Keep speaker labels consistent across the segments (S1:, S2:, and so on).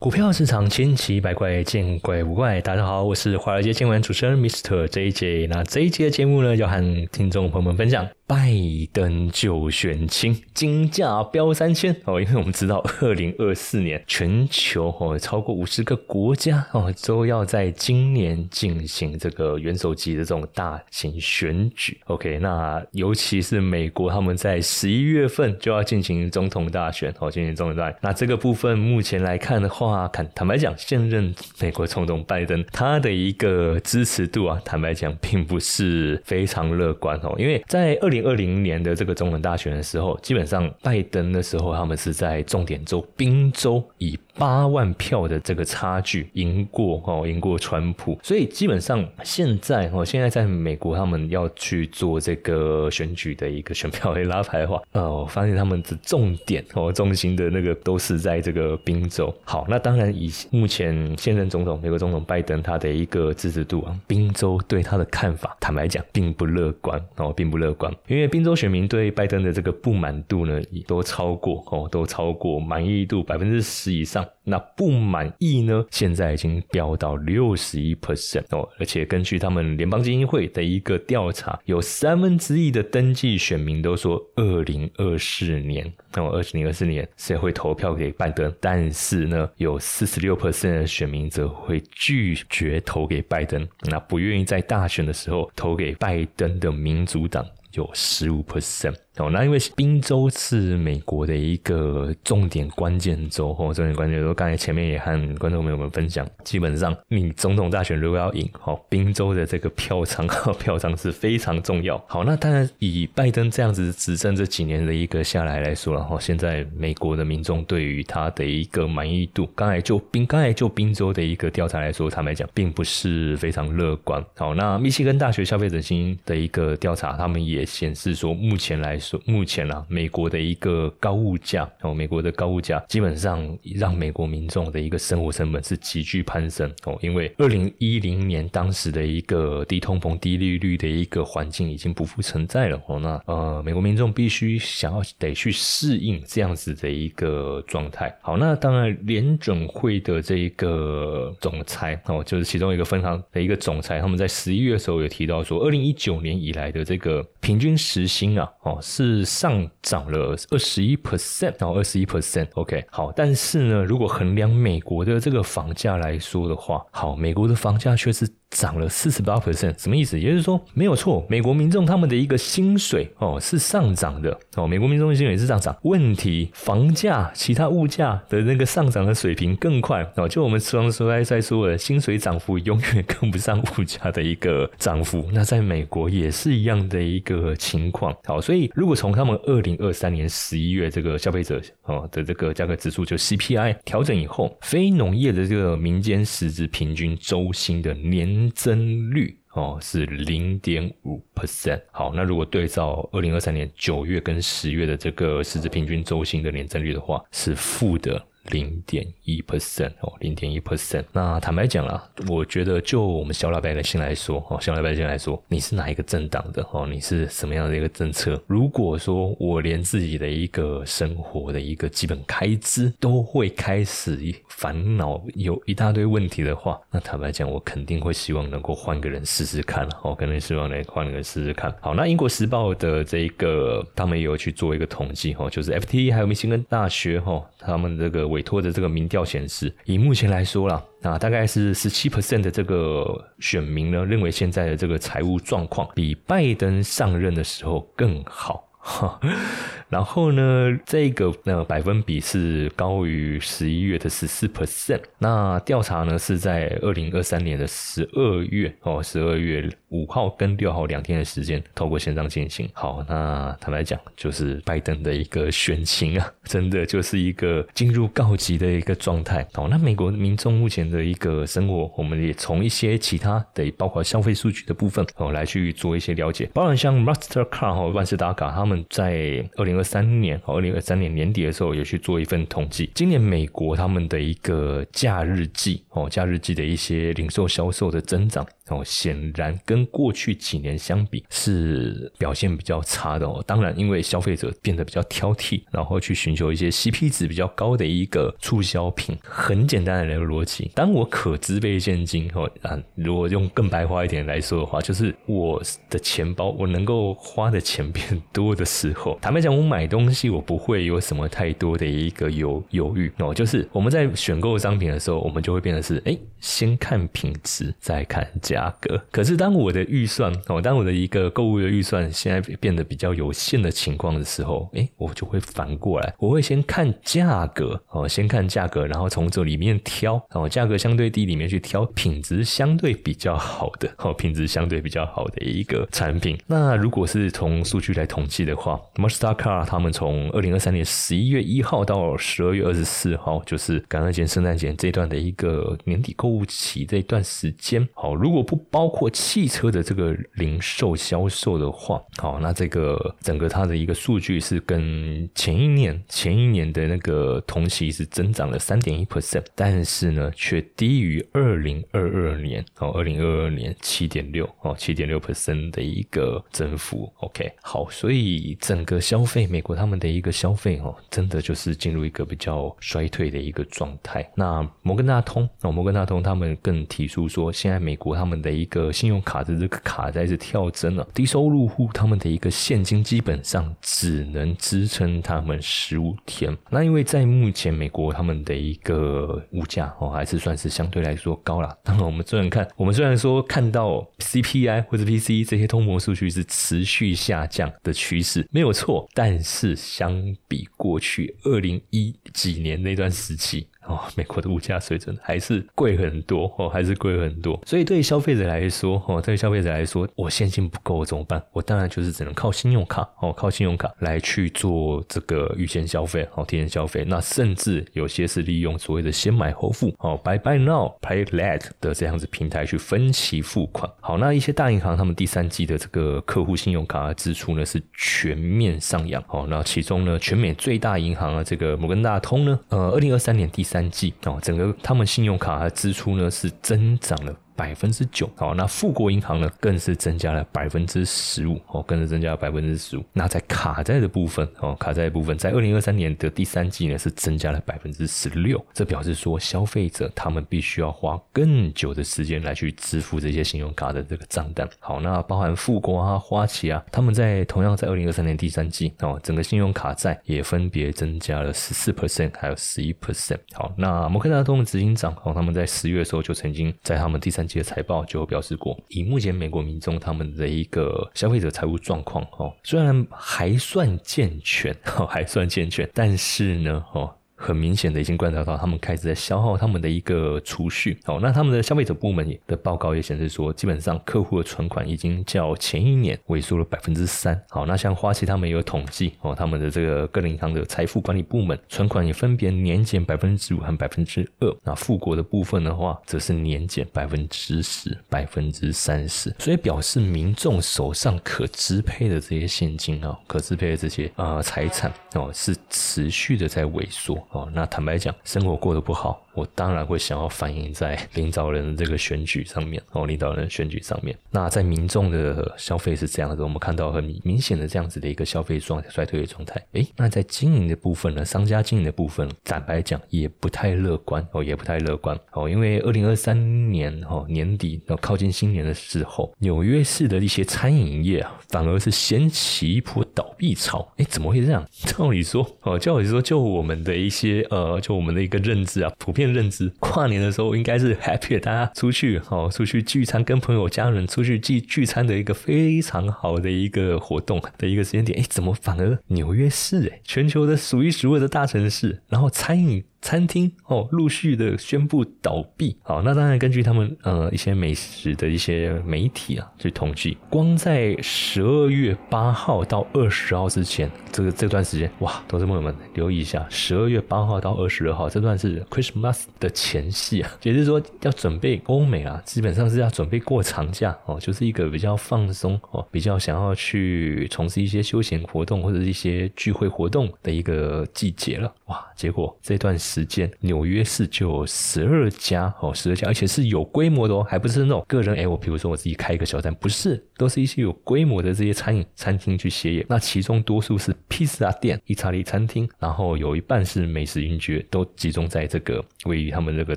S1: 股票市场千奇百怪，见怪不怪。大家好，我是华尔街见闻主持人 Mr. JJ。那这一期的节目呢，要和听众朋友们分享。拜登就选亲，金价飙三千哦，因为我们知道，二零二四年全球哦超过五十个国家哦都要在今年进行这个元首级的这种大型选举。OK，那尤其是美国，他们在十一月份就要进行总统大选哦，进行总统大选。那这个部分目前来看的话，坦坦白讲，现任美国总统拜登他的一个支持度啊，坦白讲并不是非常乐观哦，因为在二零。二零年的这个总统大选的时候，基本上拜登的时候，他们是在重点州宾州以。八万票的这个差距赢过哦，赢过川普，所以基本上现在哦，现在在美国他们要去做这个选举的一个选票拉牌的话，呃，我发现他们的重点哦，重心的那个都是在这个宾州。好，那当然以目前现任总统美国总统拜登他的一个支持度啊，宾州对他的看法，坦白讲并不乐观哦，并不乐观，因为宾州选民对拜登的这个不满度呢，都超过哦，都超过满意度百分之十以上。那不满意呢？现在已经飙到六十一 percent 哦，而且根据他们联邦基金会的一个调查，有三分之一的登记选民都说，二零二四年那我，二零二四年谁会投票给拜登？但是呢，有四十六 percent 的选民则会拒绝投给拜登，那不愿意在大选的时候投给拜登的民主党有十五 percent。哦，那因为宾州是美国的一个重点关键州，哦，重点关键州。刚才前面也和观众朋友们分享，基本上你总统大选如果要赢，哦，宾州的这个票仓 票仓是非常重要。好，那当然以拜登这样子执政这几年的一个下来来说，然后现在美国的民众对于他的一个满意度，刚才就宾刚才就宾州的一个调查来说，坦白讲，并不是非常乐观。好，那密歇根大学消费者心的一个调查，他们也显示说，目前来说。目前啊，美国的一个高物价哦，美国的高物价基本上让美国民众的一个生活成本是急剧攀升哦，因为二零一零年当时的一个低通膨、低利率的一个环境已经不复存在了哦，那呃，美国民众必须想要得去适应这样子的一个状态。好，那当然联准会的这一个总裁哦，就是其中一个分行的一个总裁，他们在十一月的时候有提到说，二零一九年以来的这个平均时薪啊，哦是。是上涨了二十一 percent，然后二十一 percent，OK，好，但是呢，如果衡量美国的这个房价来说的话，好，美国的房价却是。涨了四十八 percent，什么意思？也就是说，没有错，美国民众他们的一个薪水哦是上涨的哦，美国民众的薪水是上涨。问题，房价、其他物价的那个上涨的水平更快哦。就我们常说在说的，薪水涨幅永远跟不上物价的一个涨幅。那在美国也是一样的一个情况。好，所以如果从他们二零二三年十一月这个消费者哦的这个价格指数就 CPI 调整以后，非农业的这个民间实质平均周薪的年增率哦是零点五 percent，好，那如果对照二零二三年九月跟十月的这个实质平均周薪的年增率的话，是负的。零点一 percent 哦，零点一 percent。那坦白讲啦，我觉得就我们小老百姓来说，哦，小老百姓来说，你是哪一个政党的？哦，你是什么样的一个政策？如果说我连自己的一个生活的一个基本开支都会开始烦恼，有一大堆问题的话，那坦白讲，我肯定会希望能够换个人试试看。哦，可能希望来换个人试试看。好，那英国时报的这个，他们也有去做一个统计，哦，就是 FT 还有密歇根大学，哈，他们这个委。托的这个民调显示，以目前来说啦，啊，大概是十七 percent 的这个选民呢，认为现在的这个财务状况比拜登上任的时候更好。哈，然后呢，这个呃百分比是高于十一月的十四 percent。那调查呢是在二零二三年的十二月哦，十二月五号跟六号两天的时间，透过线上进行。好，那坦白讲，就是拜登的一个选情啊，真的就是一个进入告急的一个状态。好，那美国民众目前的一个生活，我们也从一些其他的，包括消费数据的部分哦，来去做一些了解。包含像 Mastercard 和万事达卡他们。在二零二三年，二零二三年年底的时候，有去做一份统计。今年美国他们的一个假日季哦，假日季的一些零售销售的增长哦，显然跟过去几年相比是表现比较差的哦。当然，因为消费者变得比较挑剔，然后去寻求一些 CP 值比较高的一个促销品。很简单的一个逻辑，当我可支配现金哦啊，如果用更白话一点来说的话，就是我的钱包我能够花的钱变多的时候，坦白讲，我买东西我不会有什么太多的一个犹犹豫哦。就是我们在选购商品的时候，我们就会变得是哎，先看品质，再看价价格。可是当我的预算哦，当我的一个购物的预算现在变得比较有限的情况的时候，哎，我就会反过来，我会先看价格哦，先看价格，然后从这里面挑哦，价格相对低里面去挑品质相对比较好的哦，品质相对比较好的一个产品。那如果是从数据来统计的话 m a s t e r Car 他们从二零二三年十一月一号到十二月二十四号。就是感恩节、圣诞节这段的一个年底购物期这一段时间。好，如果不包括汽车的这个零售销售的话，好，那这个整个它的一个数据是跟前一年前一年的那个同期是增长了三点一 percent，但是呢，却低于二零二二年哦，二零二二年七点六哦，七点六 percent 的一个增幅。OK，好，所以整个消费美国他们的一个消费哦，真的就是进入一个比较衰退。的一个状态。那摩根大通，那摩根大通他们更提出说，现在美国他们们的一个信用卡的这个卡债是跳增了，低收入户他们的一个现金基本上只能支撑他们十五天。那因为在目前美国他们的一个物价哦，还是算是相对来说高了。当然，我们虽然看，我们虽然说看到 CPI 或者 PC 这些通膨数据是持续下降的趋势，没有错，但是相比过去二零一几年那段。时期。哦，美国的物价水准还是贵很多哦，还是贵很多。所以对消费者来说，哦，对消费者来说，我现金不够怎么办？我当然就是只能靠信用卡哦，靠信用卡来去做这个预先消费哦，提前消费。那甚至有些是利用所谓的先买后付哦，Buy Buy Now Pay l a t 的这样子平台去分期付款。好，那一些大银行他们第三季的这个客户信用卡支出呢是全面上扬哦。那其中呢，全美最大银行啊，这个摩根大通呢，呃，二零二三年第三。三季哦，整个他们信用卡的支出呢是增长了。百分之九，好，那富国银行呢，更是增加了百分之十五，哦，更是增加了百分之十五。那在卡债的部分，哦，卡债的部分，在二零二三年的第三季呢，是增加了百分之十六。这表示说，消费者他们必须要花更久的时间来去支付这些信用卡的这个账单。好，那包含富国啊、花旗啊，他们在同样在二零二三年第三季，哦，整个信用卡债也分别增加了十四 percent，还有十一 percent。好，那摩根大通的执行长，哦，他们在十月的时候就曾经在他们第三。的财报就表示过，以目前美国民众他们的一个消费者财务状况，哦，虽然还算健全，哦，还算健全，但是呢，哦。很明显的已经观察到，他们开始在消耗他们的一个储蓄。哦，那他们的消费者部门的报告也显示说，基本上客户的存款已经较前一年萎缩了百分之三。好，那像花旗他们也有统计，哦，他们的这个个人银行的财富管理部门存款也分别年减百分之五和百分之二。那富国的部分的话，则是年减百分之十、百分之三十。所以表示民众手上可支配的这些现金啊，可支配的这些呃财产哦，是持续的在萎缩。哦，那坦白讲，生活过得不好。我当然会想要反映在领导人的这个选举上面哦，领导人选举上面。那在民众的消费是这样的，我们看到很明显的这样子的一个消费状衰退的状态。诶，那在经营的部分呢，商家经营的部分，坦白讲也不太乐观哦，也不太乐观哦，因为二零二三年哦年底要靠近新年的时候，纽约市的一些餐饮业啊，反而是掀起一波倒闭潮。诶，怎么会这样？照理说哦，照理说就我们的一些呃，就我们的一个认知啊，普遍。认知跨年的时候应该是 happy，大家出去哦，出去聚餐，跟朋友家人出去聚聚餐的一个非常好的一个活动的一个时间点，哎，怎么反而纽约市哎，全球的数一数二的大城市，然后餐饮。餐厅哦，陆续的宣布倒闭。好，那当然根据他们呃一些美食的一些媒体啊去统计，光在十二月八号到二十号之前，这个这段时间，哇，投资朋友们留意一下，十二月八号到二十二号这段是 Christmas 的前夕啊，也就是说要准备欧美啊，基本上是要准备过长假哦，就是一个比较放松哦，比较想要去从事一些休闲活动或者一些聚会活动的一个季节了。哇，结果这段时时间，纽约市就有十二家哦，十二家，而且是有规模的哦，还不是那种个人哎，我比如说我自己开一个小站，不是，都是一些有规模的这些餐饮餐厅去歇业。那其中多数是披萨店、意大利餐厅，然后有一半是美食云爵，都集中在这个位于他们这个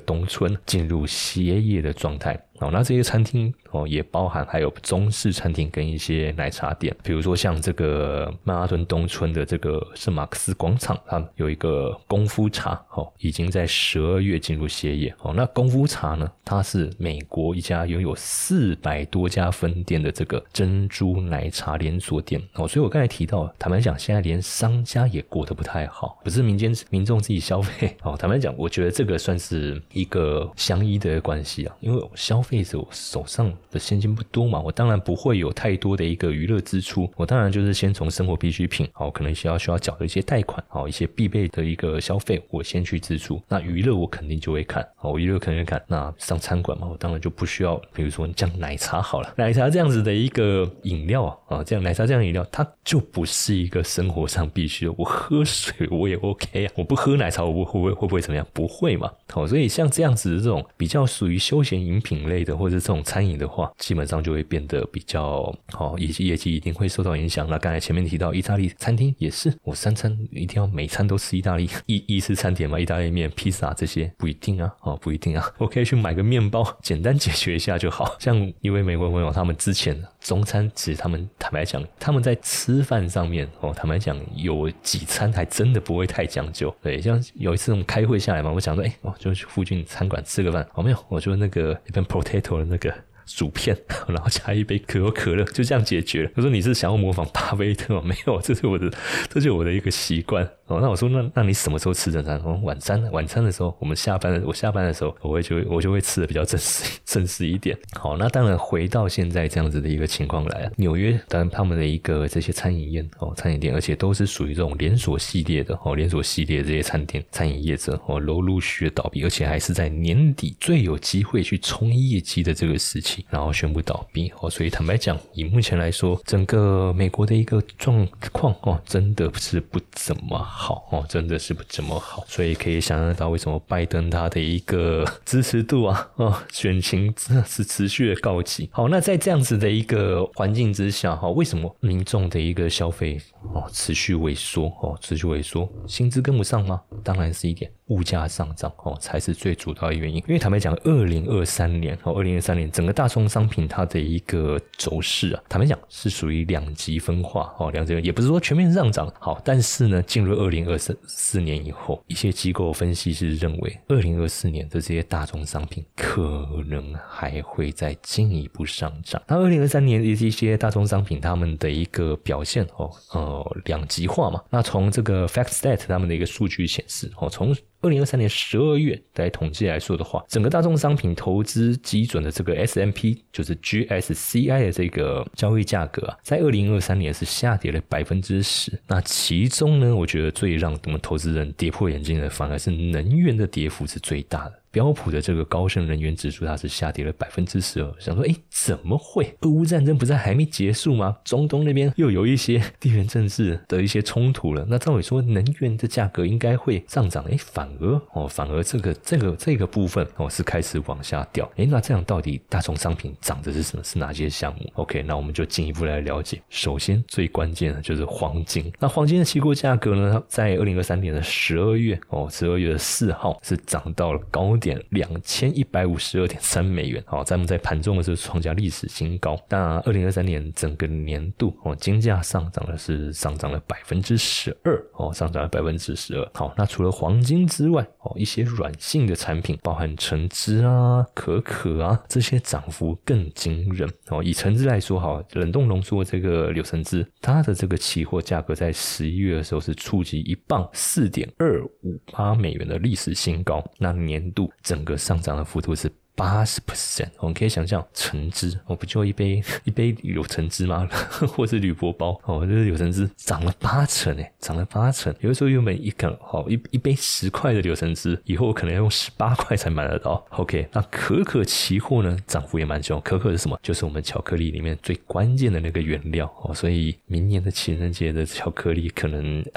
S1: 东村，进入歇业的状态。哦，那这些餐厅哦，也包含还有中式餐厅跟一些奶茶店，比如说像这个曼哈顿东村的这个圣马克思广场，它有一个功夫茶，哦，已经在十二月进入歇业。哦，那功夫茶呢，它是美国一家拥有四百多家分店的这个珍珠奶茶连锁店。哦，所以我刚才提到，坦白讲，现在连商家也过得不太好，不是民间民众自己消费。哦，坦白讲，我觉得这个算是一个相依的关系啊，因为消费者手上的现金不多嘛，我当然不会有太多的一个娱乐支出，我当然就是先从生活必需品，好，可能需要需要缴的一些贷款，好，一些必备的一个消费，我先去支出。那娱乐我肯定就会看，好，娱乐肯定看。那上餐馆嘛，我当然就不需要，比如说像奶茶好了，奶茶这样子的一个饮料啊，啊，这样奶茶这样饮料，它就不是一个生活上必须的。我喝水我也 OK 啊，我不喝奶茶，我会不会会不会怎么样？不会嘛，好，所以像这样子的这种比较属于休闲饮品类类的，或者是这种餐饮的话，基本上就会变得比较好，业绩业绩一定会受到影响。那刚才前面提到意大利餐厅也是，我三餐一定要每餐都吃意大利意意式餐点嘛，意大利面、披萨这些不一定啊，哦不一定啊，我可以去买个面包，简单解决一下就好。像一位美国朋友，他们之前中餐其实他们坦白讲，他们在吃饭上面哦，坦白讲有几餐还真的不会太讲究。对，像有一次我们开会下来嘛，我想说，哎，哦就去附近餐馆吃个饭，哦没有，我就那个一份 potato 的那个。薯片，然后加一杯可口可乐，就这样解决了。他说：“你是想要模仿巴菲特吗？”没有，这是我的，这就是我的一个习惯。哦，那我说，那那你什么时候吃正餐？哦，晚餐，晚餐的时候，我们下班的，我下班的时候，我会就我就会吃的比较正式，正式一点。好，那当然回到现在这样子的一个情况来，纽约当然他们的一个这些餐饮业哦，餐饮店，而且都是属于这种连锁系列的哦，连锁系列这些餐厅餐饮业者哦，都陆续的倒闭，而且还是在年底最有机会去冲业绩的这个时期，然后宣布倒闭哦。所以坦白讲，以目前来说，整个美国的一个状况哦，真的是不怎么好哦，真的。是不怎么好，所以可以想象到为什么拜登他的一个支持度啊，哦，选情真的是持续的告急。好，那在这样子的一个环境之下，哈，为什么民众的一个消费哦持续萎缩哦，持续萎缩，薪资跟不上吗？当然是一点。物价上涨哦，才是最主要的原因。因为坦白讲，二零二三年哦，二零二三年整个大宗商品它的一个走势啊，坦白讲是属于两极分化哦，两极也不是说全面上涨好，但是呢，进入二零二四四年以后，一些机构分析师认为，二零二四年的这些大宗商品可能还会再进一步上涨。那二零二三年的一些大宗商品他们的一个表现哦，呃，两极化嘛。那从这个 FactSet 他们的一个数据显示哦，从二零二三年十二月来统计来说的话，整个大众商品投资基准的这个 S M P 就是 G S C I 的这个交易价格啊，在二零二三年是下跌了百分之十。那其中呢，我觉得最让我们投资人跌破眼镜的，反而是能源的跌幅是最大的。标普的这个高盛能源指数，它是下跌了百分之十二。想说，哎，怎么会？俄乌战争不是还没结束吗？中东那边又有一些 地缘政治的一些冲突了。那照理说，能源的价格应该会上涨，哎，反而哦，反而这个这个这个部分哦是开始往下掉。哎，那这样到底大宗商品涨的是什么？是哪些项目？OK，那我们就进一步来了解。首先，最关键的就是黄金。那黄金的期货价格呢，在二零二三年的十二月哦，十二月的四号是涨到了高。点两千一百五十二点三美元，好，咱们在盘中的时候创下历史新高。那二零二三年整个年度哦，金价上涨的是上涨了百分之十二哦，上涨了百分之十二。好，那除了黄金之外哦，一些软性的产品，包含橙汁啊、可可啊这些涨幅更惊人哦。以橙汁来说，好，冷冻浓缩这个柳橙汁，它的这个期货价格在十一月的时候是触及一磅四点二五八美元的历史新高。那年度整个上涨的幅度是八十 percent，我们可以想象橙汁，我不就一杯 一杯柳橙汁吗？或是铝箔包，哦，这是柳橙汁涨了八成诶，涨了八成。有的时候原本一个好一一杯十块的柳橙汁，以后可能要用十八块才买得到。OK，那可可期货呢，涨幅也蛮凶。可可是什么？就是我们巧克力里面最关键的那个原料哦。所以明年的情人节的巧克力可能。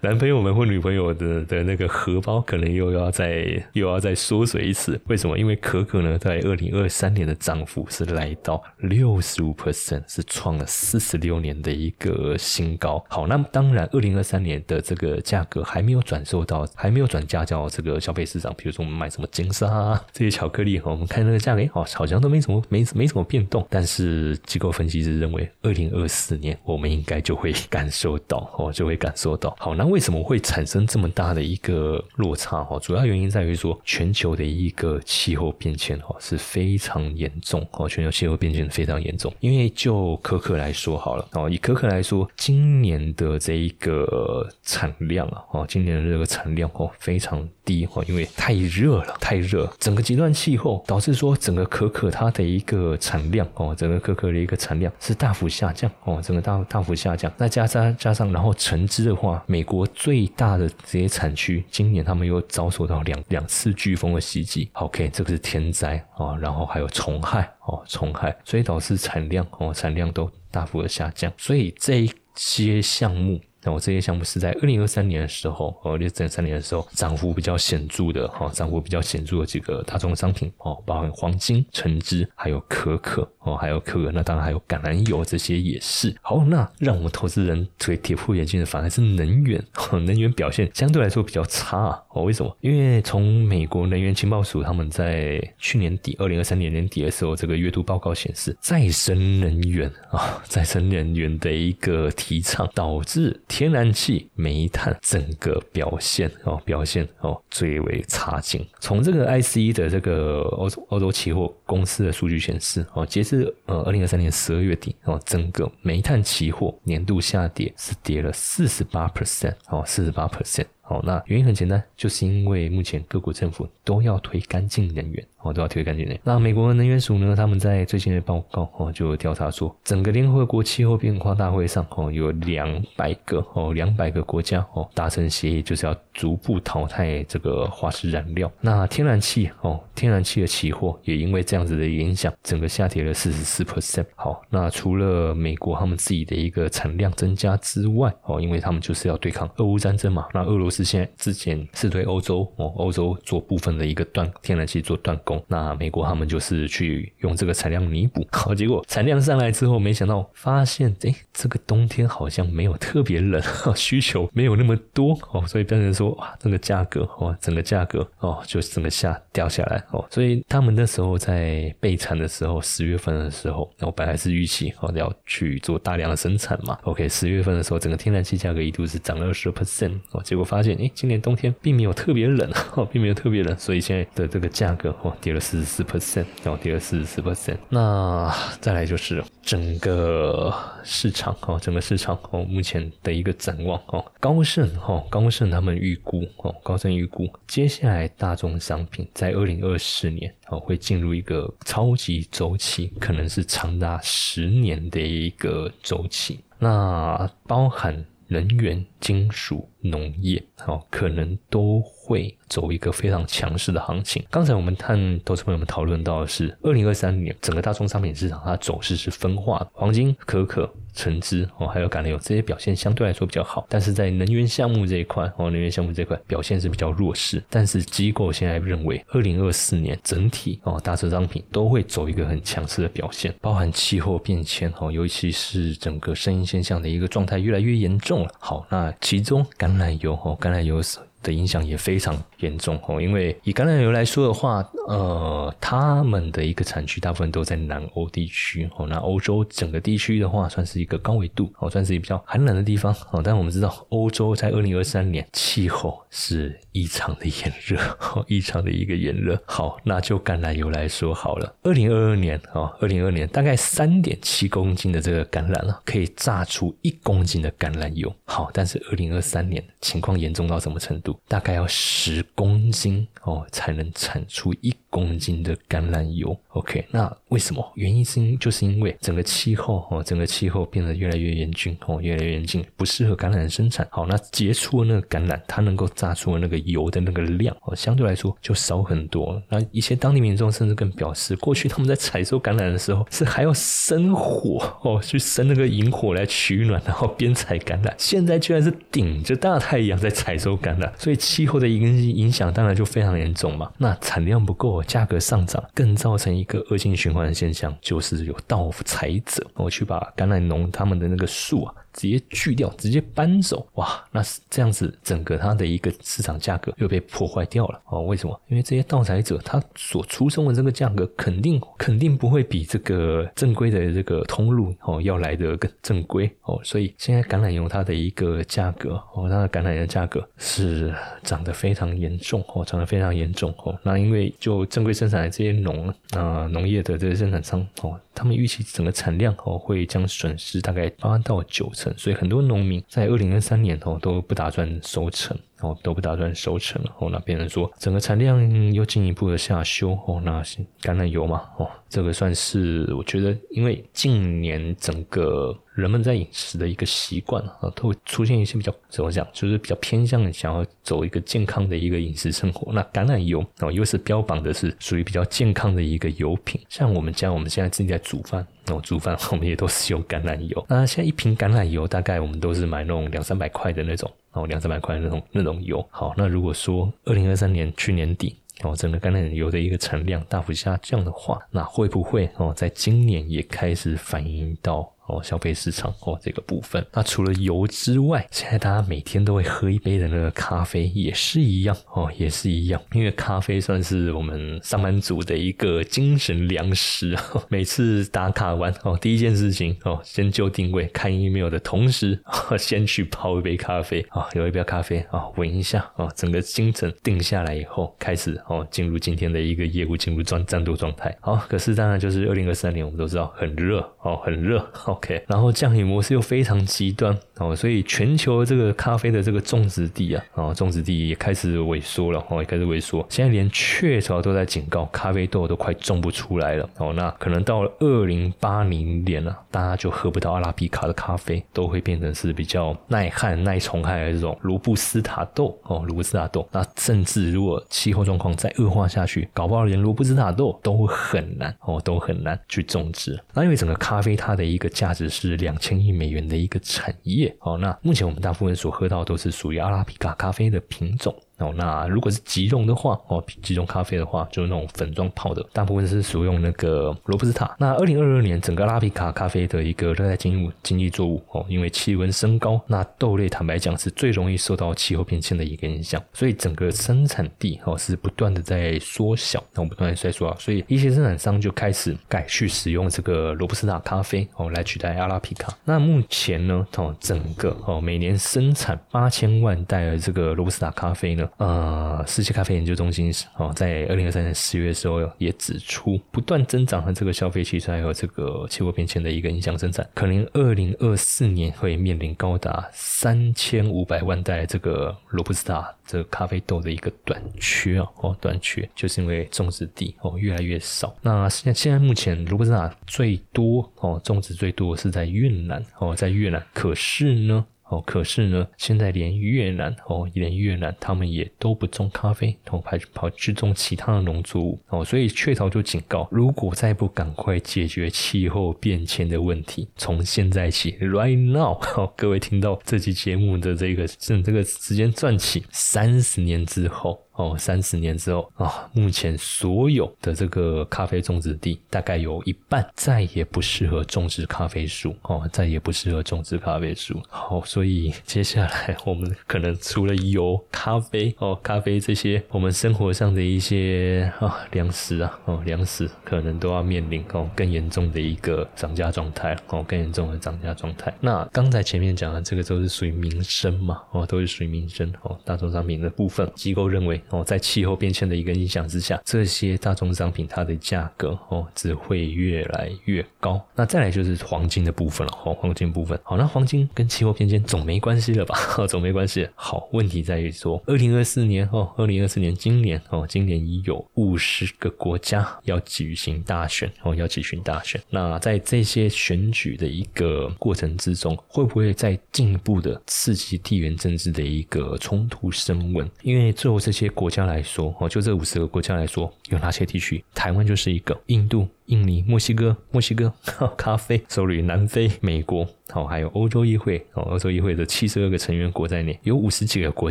S1: 男朋友们或女朋友的的那个荷包可能又要再又要再缩水一次。为什么？因为可可呢，在二零二三年的涨幅是来到六十五 percent，是创了四十六年的一个新高。好，那当然，二零二三年的这个价格还没有转售到，还没有转嫁到这个消费市场。比如说，我们买什么金沙啊 这些巧克力，我们看那个价格，哦，好像都没什么没没什么变动。但是机构分析师认为，二零二四年我们应该就会感受到，哦，就会感受到。好，那为什么会产生这么大的一个落差？哈，主要原因在于说，全球的一个气候变迁，哈，是非常严重。哦，全球气候变迁非常严重。因为就可可来说好了，哦，以可可来说，今年的这一个产量啊，哦，今年的这个产量哦，非常低。哦，因为太热了，太热，整个极端气候导致说，整个可可它的一个产量，哦，整个可可的一个产量是大幅下降。哦，整个大大幅下降。那加上加上，然后橙汁的话，美国最大的这些产区，今年他们又遭受到两两次飓风的袭击。好 OK，这个是天灾哦，然后还有虫害哦，虫害，所以导致产量哦，产量都大幅的下降。所以这一些项目。那我这些项目是在二零二三年的时候，哦，二零二三年的时候涨幅比较显著的，哈，涨幅比较显著的几个大宗商品，哦，包含黄金、橙汁，还有可可，哦，还有可可，那当然还有橄榄油，这些也是。好，那让我们投资人以跌破眼镜的反而是能源，能源表现相对来说比较差，哦，为什么？因为从美国能源情报署他们在去年底二零二三年年底的时候，这个月度报告显示，再生能源啊，再生能源的一个提倡导致。天然气、煤炭整个表现哦，表现哦最为差劲。从这个 IC 的这个欧洲欧洲期货公司的数据显示哦，截至呃二零二三年十二月底哦，整个煤炭期货年度下跌是跌了四十八 percent 哦，四十八 percent。好，那原因很简单，就是因为目前各国政府都要推干净能源，哦，都要推干净能源。那美国能源署呢，他们在最新的报告哦，就调查说，整个联合国气候变化大会上哦，有两百个哦，两百个国家哦达成协议，就是要逐步淘汰这个化石燃料。那天然气哦，天然气的期货也因为这样子的影响，整个下跌了四十四 percent。好，那除了美国他们自己的一个产量增加之外，哦，因为他们就是要对抗俄乌战争嘛，那俄罗斯。现在之前是对欧洲哦，欧洲做部分的一个断天然气做断供，那美国他们就是去用这个产量弥补，好，结果产量上来之后，没想到发现，哎，这个冬天好像没有特别冷，需求没有那么多。哦，所以变成说哇，这个价格哦，整个价格哦，就整个下掉下来。哦，所以他们那时候在备产的时候，十月份的时候，那我本来是预期哦要去做大量的生产嘛，OK，十月份的时候，整个天然气价格一度是涨了二十 percent 哦，结果发现。哎，今年冬天并没有特别冷 哦，并没有特别冷，所以现在的这个价格哦跌了四十四 percent，然后跌了四十四 percent。那再来就是整个市场哦，整个市场哦，目前的一个展望哦，高盛哦，高盛他们预估哦，高盛预估接下来大众商品在二零二四年哦会进入一个超级周期，可能是长达十年的一个周期，那包含。能源、金属、农业，哦，可能都会走一个非常强势的行情。刚才我们看投资朋友们讨论到的是，二零二三年整个大宗商品市场它走势是分化的，黄金、可可。橙汁哦，还有橄榄油这些表现相对来说比较好，但是在能源项目这一块哦，能源项目这块表现是比较弱势。但是机构现在认为，二零二四年整体哦，大宗商品都会走一个很强势的表现，包含气候变迁哦，尤其是整个声音现象的一个状态越来越严重了。好，那其中橄榄油哦，橄榄油是。的影响也非常严重哦，因为以橄榄油来说的话，呃，他们的一个产区大部分都在南欧地区哦，那欧洲整个地区的话，算是一个高纬度哦，算是一个比较寒冷的地方哦。但我们知道，欧洲在二零二三年气候是异常的炎热，异常的一个炎热。好，那就橄榄油来说好了，二零二二年哦，二零二二年大概三点七公斤的这个橄榄啊，可以榨出一公斤的橄榄油。好，但是二零二三年情况严重到什么程度？大概要十公斤哦，才能产出一公斤的橄榄油。OK，那为什么？原因是因就是因为整个气候哦，整个气候变得越来越严峻哦，越来越严峻，不适合橄榄生产。好，那结出的那个橄榄，它能够榨出的那个油的那个量哦，相对来说就少很多。那一些当地民众甚至更表示，过去他们在采收橄榄的时候，是还要生火哦，去生那个引火来取暖，然后边采橄榄。现在居然是顶着大太阳在采收橄榄，所以气候的影影响当然就非常严重嘛。那产量不够，价格上涨，更造成一个恶性循环的现象，就是有盗采者我去把橄榄农他们的那个树啊。直接锯掉，直接搬走，哇，那是这样子，整个它的一个市场价格又被破坏掉了哦。为什么？因为这些盗采者他所出生的这个价格，肯定肯定不会比这个正规的这个通路哦要来的更正规哦。所以现在橄榄油它的一个价格哦，它的橄榄油价格是涨得非常严重哦，涨得非常严重哦。那因为就正规生产的这些农啊农业的这些生产商哦，他们预期整个产量哦会将损失大概八到九成。所以很多农民在二零二三年哦都不打算收成哦都不打算收成哦那变成说整个产量又进一步的下修哦那橄榄油嘛哦这个算是我觉得因为近年整个人们在饮食的一个习惯啊都会出现一些比较怎么讲就是比较偏向想要走一个健康的一个饮食生活那橄榄油哦又是标榜的是属于比较健康的一个油品像我们家我们现在自己在煮饭。那种煮饭我们也都是用橄榄油。那现在一瓶橄榄油大概我们都是买那种两三百块的那种，哦，两三百块那种那种油。好，那如果说二零二三年去年底哦，整个橄榄油的一个产量大幅下降的话，那会不会哦，在今年也开始反映到？哦，消费市场哦，这个部分。那除了油之外，现在大家每天都会喝一杯的那个咖啡也是一样哦，也是一样。因为咖啡算是我们上班族的一个精神粮食。每次打卡完哦，第一件事情哦，先就定位看 email 的同时，先去泡一杯咖啡啊，有一杯咖啡啊，闻一下啊，整个精神定下来以后，开始哦，进入今天的一个业务，进入战战斗状态。好，可是当然就是二零二三年，我们都知道很热哦，很热哦。OK，然后降雨模式又非常极端哦，所以全球这个咖啡的这个种植地啊，哦，种植地也开始萎缩了哦，也开始萎缩。现在连雀巢都在警告，咖啡豆都快种不出来了哦。那可能到了二零八零年了，大家就喝不到阿拉比卡的咖啡，都会变成是比较耐旱、耐虫害的这种罗布斯塔豆哦，罗布斯塔豆。那甚至如果气候状况再恶化下去，搞不好连罗布斯塔豆都很难哦，都很难去种植。那因为整个咖啡它的一个价。价值是两千亿美元的一个产业。好，那目前我们大部分所喝到都是属于阿拉比卡咖啡的品种。哦，那如果是即溶的话，哦，即溶咖啡的话，就是那种粉状泡的，大部分是使用那个罗布斯塔。那二零二二年，整个拉比卡咖啡的一个热带经物经济作物，哦，因为气温升高，那豆类坦白讲是最容易受到气候变迁的一个影响，所以整个生产地哦是不断的在缩小，那我不断的在缩小，所以一些生产商就开始改去使用这个罗布斯塔咖啡哦来取代阿拉比卡。那目前呢，哦，整个哦每年生产八千万袋的这个罗布斯塔咖啡呢。呃，世界咖啡研究中心哦，在二零二三年十月的时候也指出，不断增长的这个消费汽车还有这个气候变迁的一个影响生产，可能二零二四年会面临高达三千五百万袋这个罗布斯塔这个咖啡豆的一个短缺啊，哦，短缺就是因为种植地哦越来越少。那现现在目前罗布斯塔最多哦种植最多是在越南哦，在越南，可是呢？哦，可是呢，现在连越南哦，连越南他们也都不种咖啡，哦，还跑去种其他的农作物哦，所以雀巢就警告，如果再不赶快解决气候变迁的问题，从现在起，right now，哦，各位听到这期节目的这个趁这个时间转起，三十年之后。哦，三十年之后啊，目前所有的这个咖啡种植地大概有一半再也不适合种植咖啡树哦，再也不适合种植咖啡树。好，所以接下来我们可能除了油、咖啡哦，咖啡这些我们生活上的一些啊粮食啊哦粮食，可能都要面临哦更严重的一个涨价状态哦，更严重的涨价状态。那刚才前面讲的这个都是属于民生嘛哦，都是属于民生哦，大宗商品的部分，机构认为。哦，在气候变迁的一个影响之下，这些大宗商品它的价格哦只会越来越高。那再来就是黄金的部分了，哦，黄金部分。好，那黄金跟气候变迁总没关系了吧？总没关系。好，问题在于说，二零二四年哦，二零二四年今年哦，今年已有五十个国家要举行大选哦，要举行大选。那在这些选举的一个过程之中，会不会再进一步的刺激地缘政治的一个冲突升温？因为最后这些国家来说，哦，就这五十个国家来说，有哪些地区？台湾就是一个，印度。印尼、墨西哥、墨西哥、咖啡、手里南非、美国，好，还有欧洲议会，哦，欧洲议会的七十二个成员国在内，有五十几个国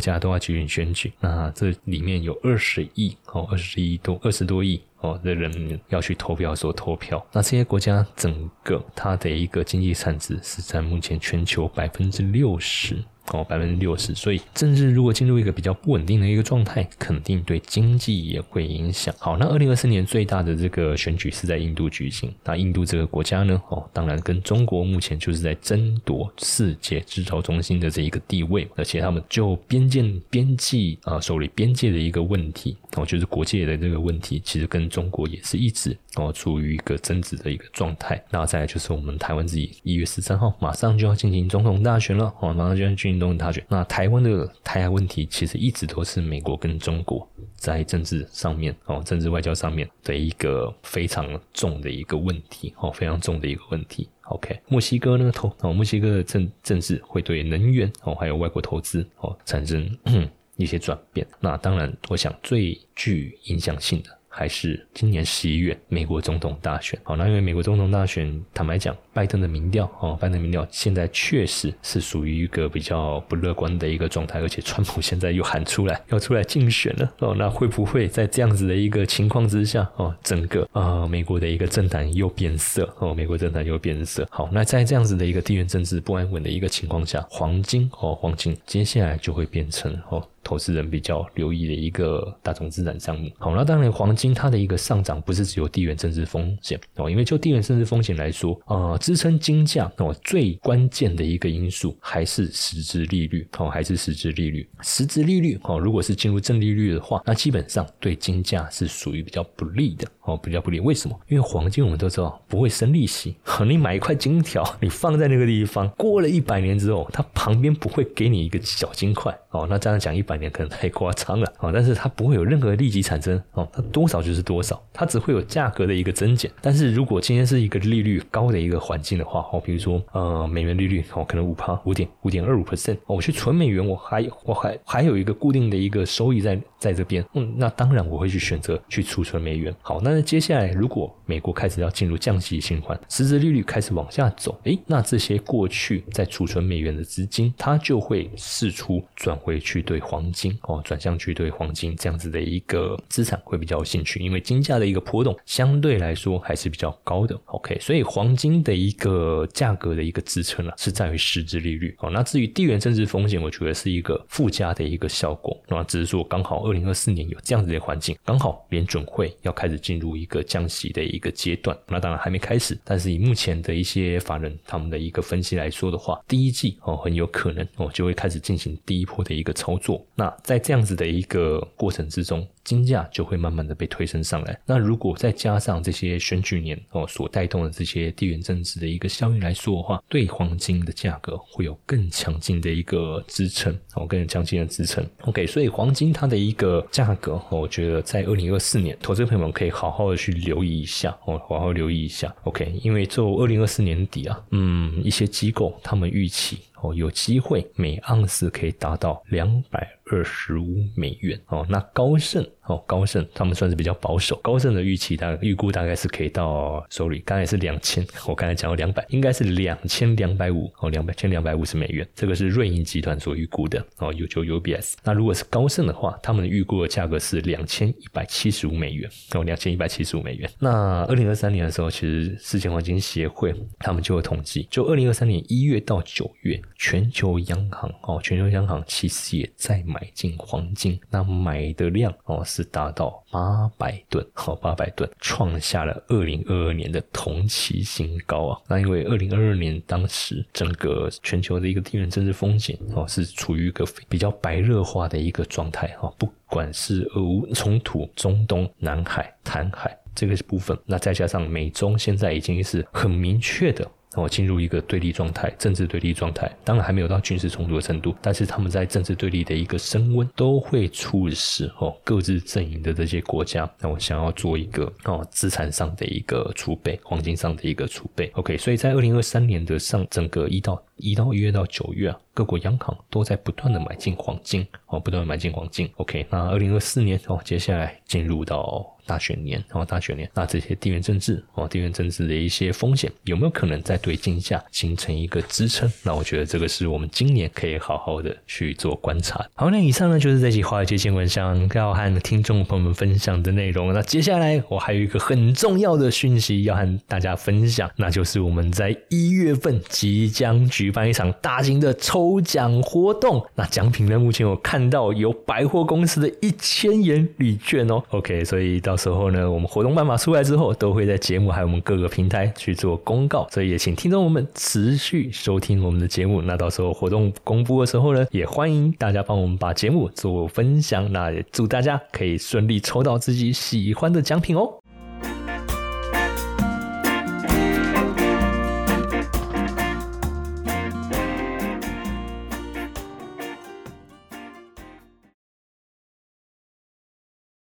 S1: 家都要举行选举。那这里面有二十亿，哦，二十亿多，二十多亿，哦的人要去投票所投票。那这些国家整个它的一个经济产值是在目前全球百分之六十。哦，百分之六十，所以政治如果进入一个比较不稳定的一个状态，肯定对经济也会影响。好，那二零二四年最大的这个选举是在印度举行。那印度这个国家呢，哦，当然跟中国目前就是在争夺世界制造中心的这一个地位，而且他们就边界边际啊手里边界的一个问题，哦，就是国界的这个问题，其实跟中国也是一直哦处于一个争执的一个状态。那再来就是我们台湾自己一月十三号马上就要进行总统大选了，哦，马上就要进。东大选，那台湾的台海问题其实一直都是美国跟中国在政治上面哦，政治外交上面的一个非常重的一个问题哦，非常重的一个问题。OK，墨西哥呢投哦，墨西哥的政政治会对能源哦，还有外国投资哦产生 一些转变。那当然，我想最具影响性的。还是今年十一月美国总统大选，好，那因为美国总统大选，坦白讲，拜登的民调，哦，拜登民调现在确实是属于一个比较不乐观的一个状态，而且川普现在又喊出来要出来竞选了，哦，那会不会在这样子的一个情况之下，哦，整个啊美国的一个政坛又变色，哦，美国政坛又变色，好，那在这样子的一个地缘政治不安稳的一个情况下，黄金，哦，黄金接下来就会变成，哦。投资人比较留意的一个大宗资产项目。好，那当然黄金它的一个上涨不是只有地缘政治风险哦，因为就地缘政治风险来说，呃，支撑金价哦最关键的一个因素还是实质利率哦，还是实质利率。实质利率哦，如果是进入正利率的话，那基本上对金价是属于比较不利的哦，比较不利。为什么？因为黄金我们都知道不会生利息，你买一块金条，你放在那个地方，过了一百年之后，它旁边不会给你一个小金块哦。那这样讲一百年。可能太夸张了啊！但是它不会有任何立即产生哦，它多少就是多少，它只会有价格的一个增减。但是如果今天是一个利率高的一个环境的话，哦，比如说呃美元利率哦，可能五趴五点五点二五 percent，我去存美元，我还我还还有一个固定的一个收益在在这边，嗯，那当然我会去选择去储存美元。好，那那接下来如果美国开始要进入降息循环，实质利率开始往下走，诶，那这些过去在储存美元的资金，它就会释出转回去对黄。金哦，转向去对黄金这样子的一个资产会比较有兴趣，因为金价的一个波动相对来说还是比较高的。OK，所以黄金的一个价格的一个支撑啊，是在于实质利率。哦，那至于地缘政治风险，我觉得是一个附加的一个效果。那只是说刚好二零二四年有这样子的环境，刚好联准会要开始进入一个降息的一个阶段。那当然还没开始，但是以目前的一些法人他们的一个分析来说的话，第一季哦很有可能哦就会开始进行第一波的一个操作。那在这样子的一个过程之中。金价就会慢慢的被推升上来。那如果再加上这些选举年哦所带动的这些地缘政治的一个效应来说的话，对黄金的价格会有更强劲的一个支撑哦，更强劲的支撑。OK，所以黄金它的一个价格，我觉得在二零二四年，投资朋友们可以好好的去留意一下哦，好好留意一下。OK，因为就二零二四年底啊，嗯，一些机构他们预期哦有机会每盎司可以达到两百二十五美元哦，那高盛。哦，高盛他们算是比较保守，高盛的预期大概预估大概是可以到手里，刚才是两千，我刚才讲了两百，应该是两千两百五哦，两百千两百五十美元，这个是瑞银集团所预估的哦，有就 UBS。那如果是高盛的话，他们预估的价格是两千一百七十五美元哦，两千一百七十五美元。那二零二三年的时候，其实世界黄金协会他们就有统计，就二零二三年一月到九月，全球央行哦，全球央行其实也在买进黄金，那买的量哦。是是达到八百吨，好，八百吨，创下了二零二二年的同期新高啊。那因为二零二二年当时整个全球的一个地缘政治风险哦，是处于一个比较白热化的一个状态哈，不管是俄乌冲突、中东、南海、台海这个部分，那再加上美中现在已经是很明确的。哦，进入一个对立状态，政治对立状态，当然还没有到军事冲突的程度，但是他们在政治对立的一个升温，都会促使哦各自阵营的这些国家，那我想要做一个哦资产上的一个储备，黄金上的一个储备。OK，所以在二零二三年的上整个一到一到一月到九月啊，各国央行都在不断的买进黄金，哦，不断的买进黄金。OK，那二零二四年哦，接下来进入到。大选年，然后大选年，那这些地缘政治哦，地缘政治的一些风险有没有可能在对金价形成一个支撑？那我觉得这个是我们今年可以好好的去做观察。好，那以上呢就是这期华尔街见闻想要和听众朋友们分享的内容。那接下来我还有一个很重要的讯息要和大家分享，那就是我们在一月份即将举办一场大型的抽奖活动。那奖品呢，目前我看到有百货公司的一千元礼券哦。OK，所以到时候呢，我们活动办法出来之后，都会在节目还有我们各个平台去做公告，所以也请听众们持续收听我们的节目。那到时候活动公布的时候呢，也欢迎大家帮我们把节目做分享。那也祝大家可以顺利抽到自己喜欢的奖品哦。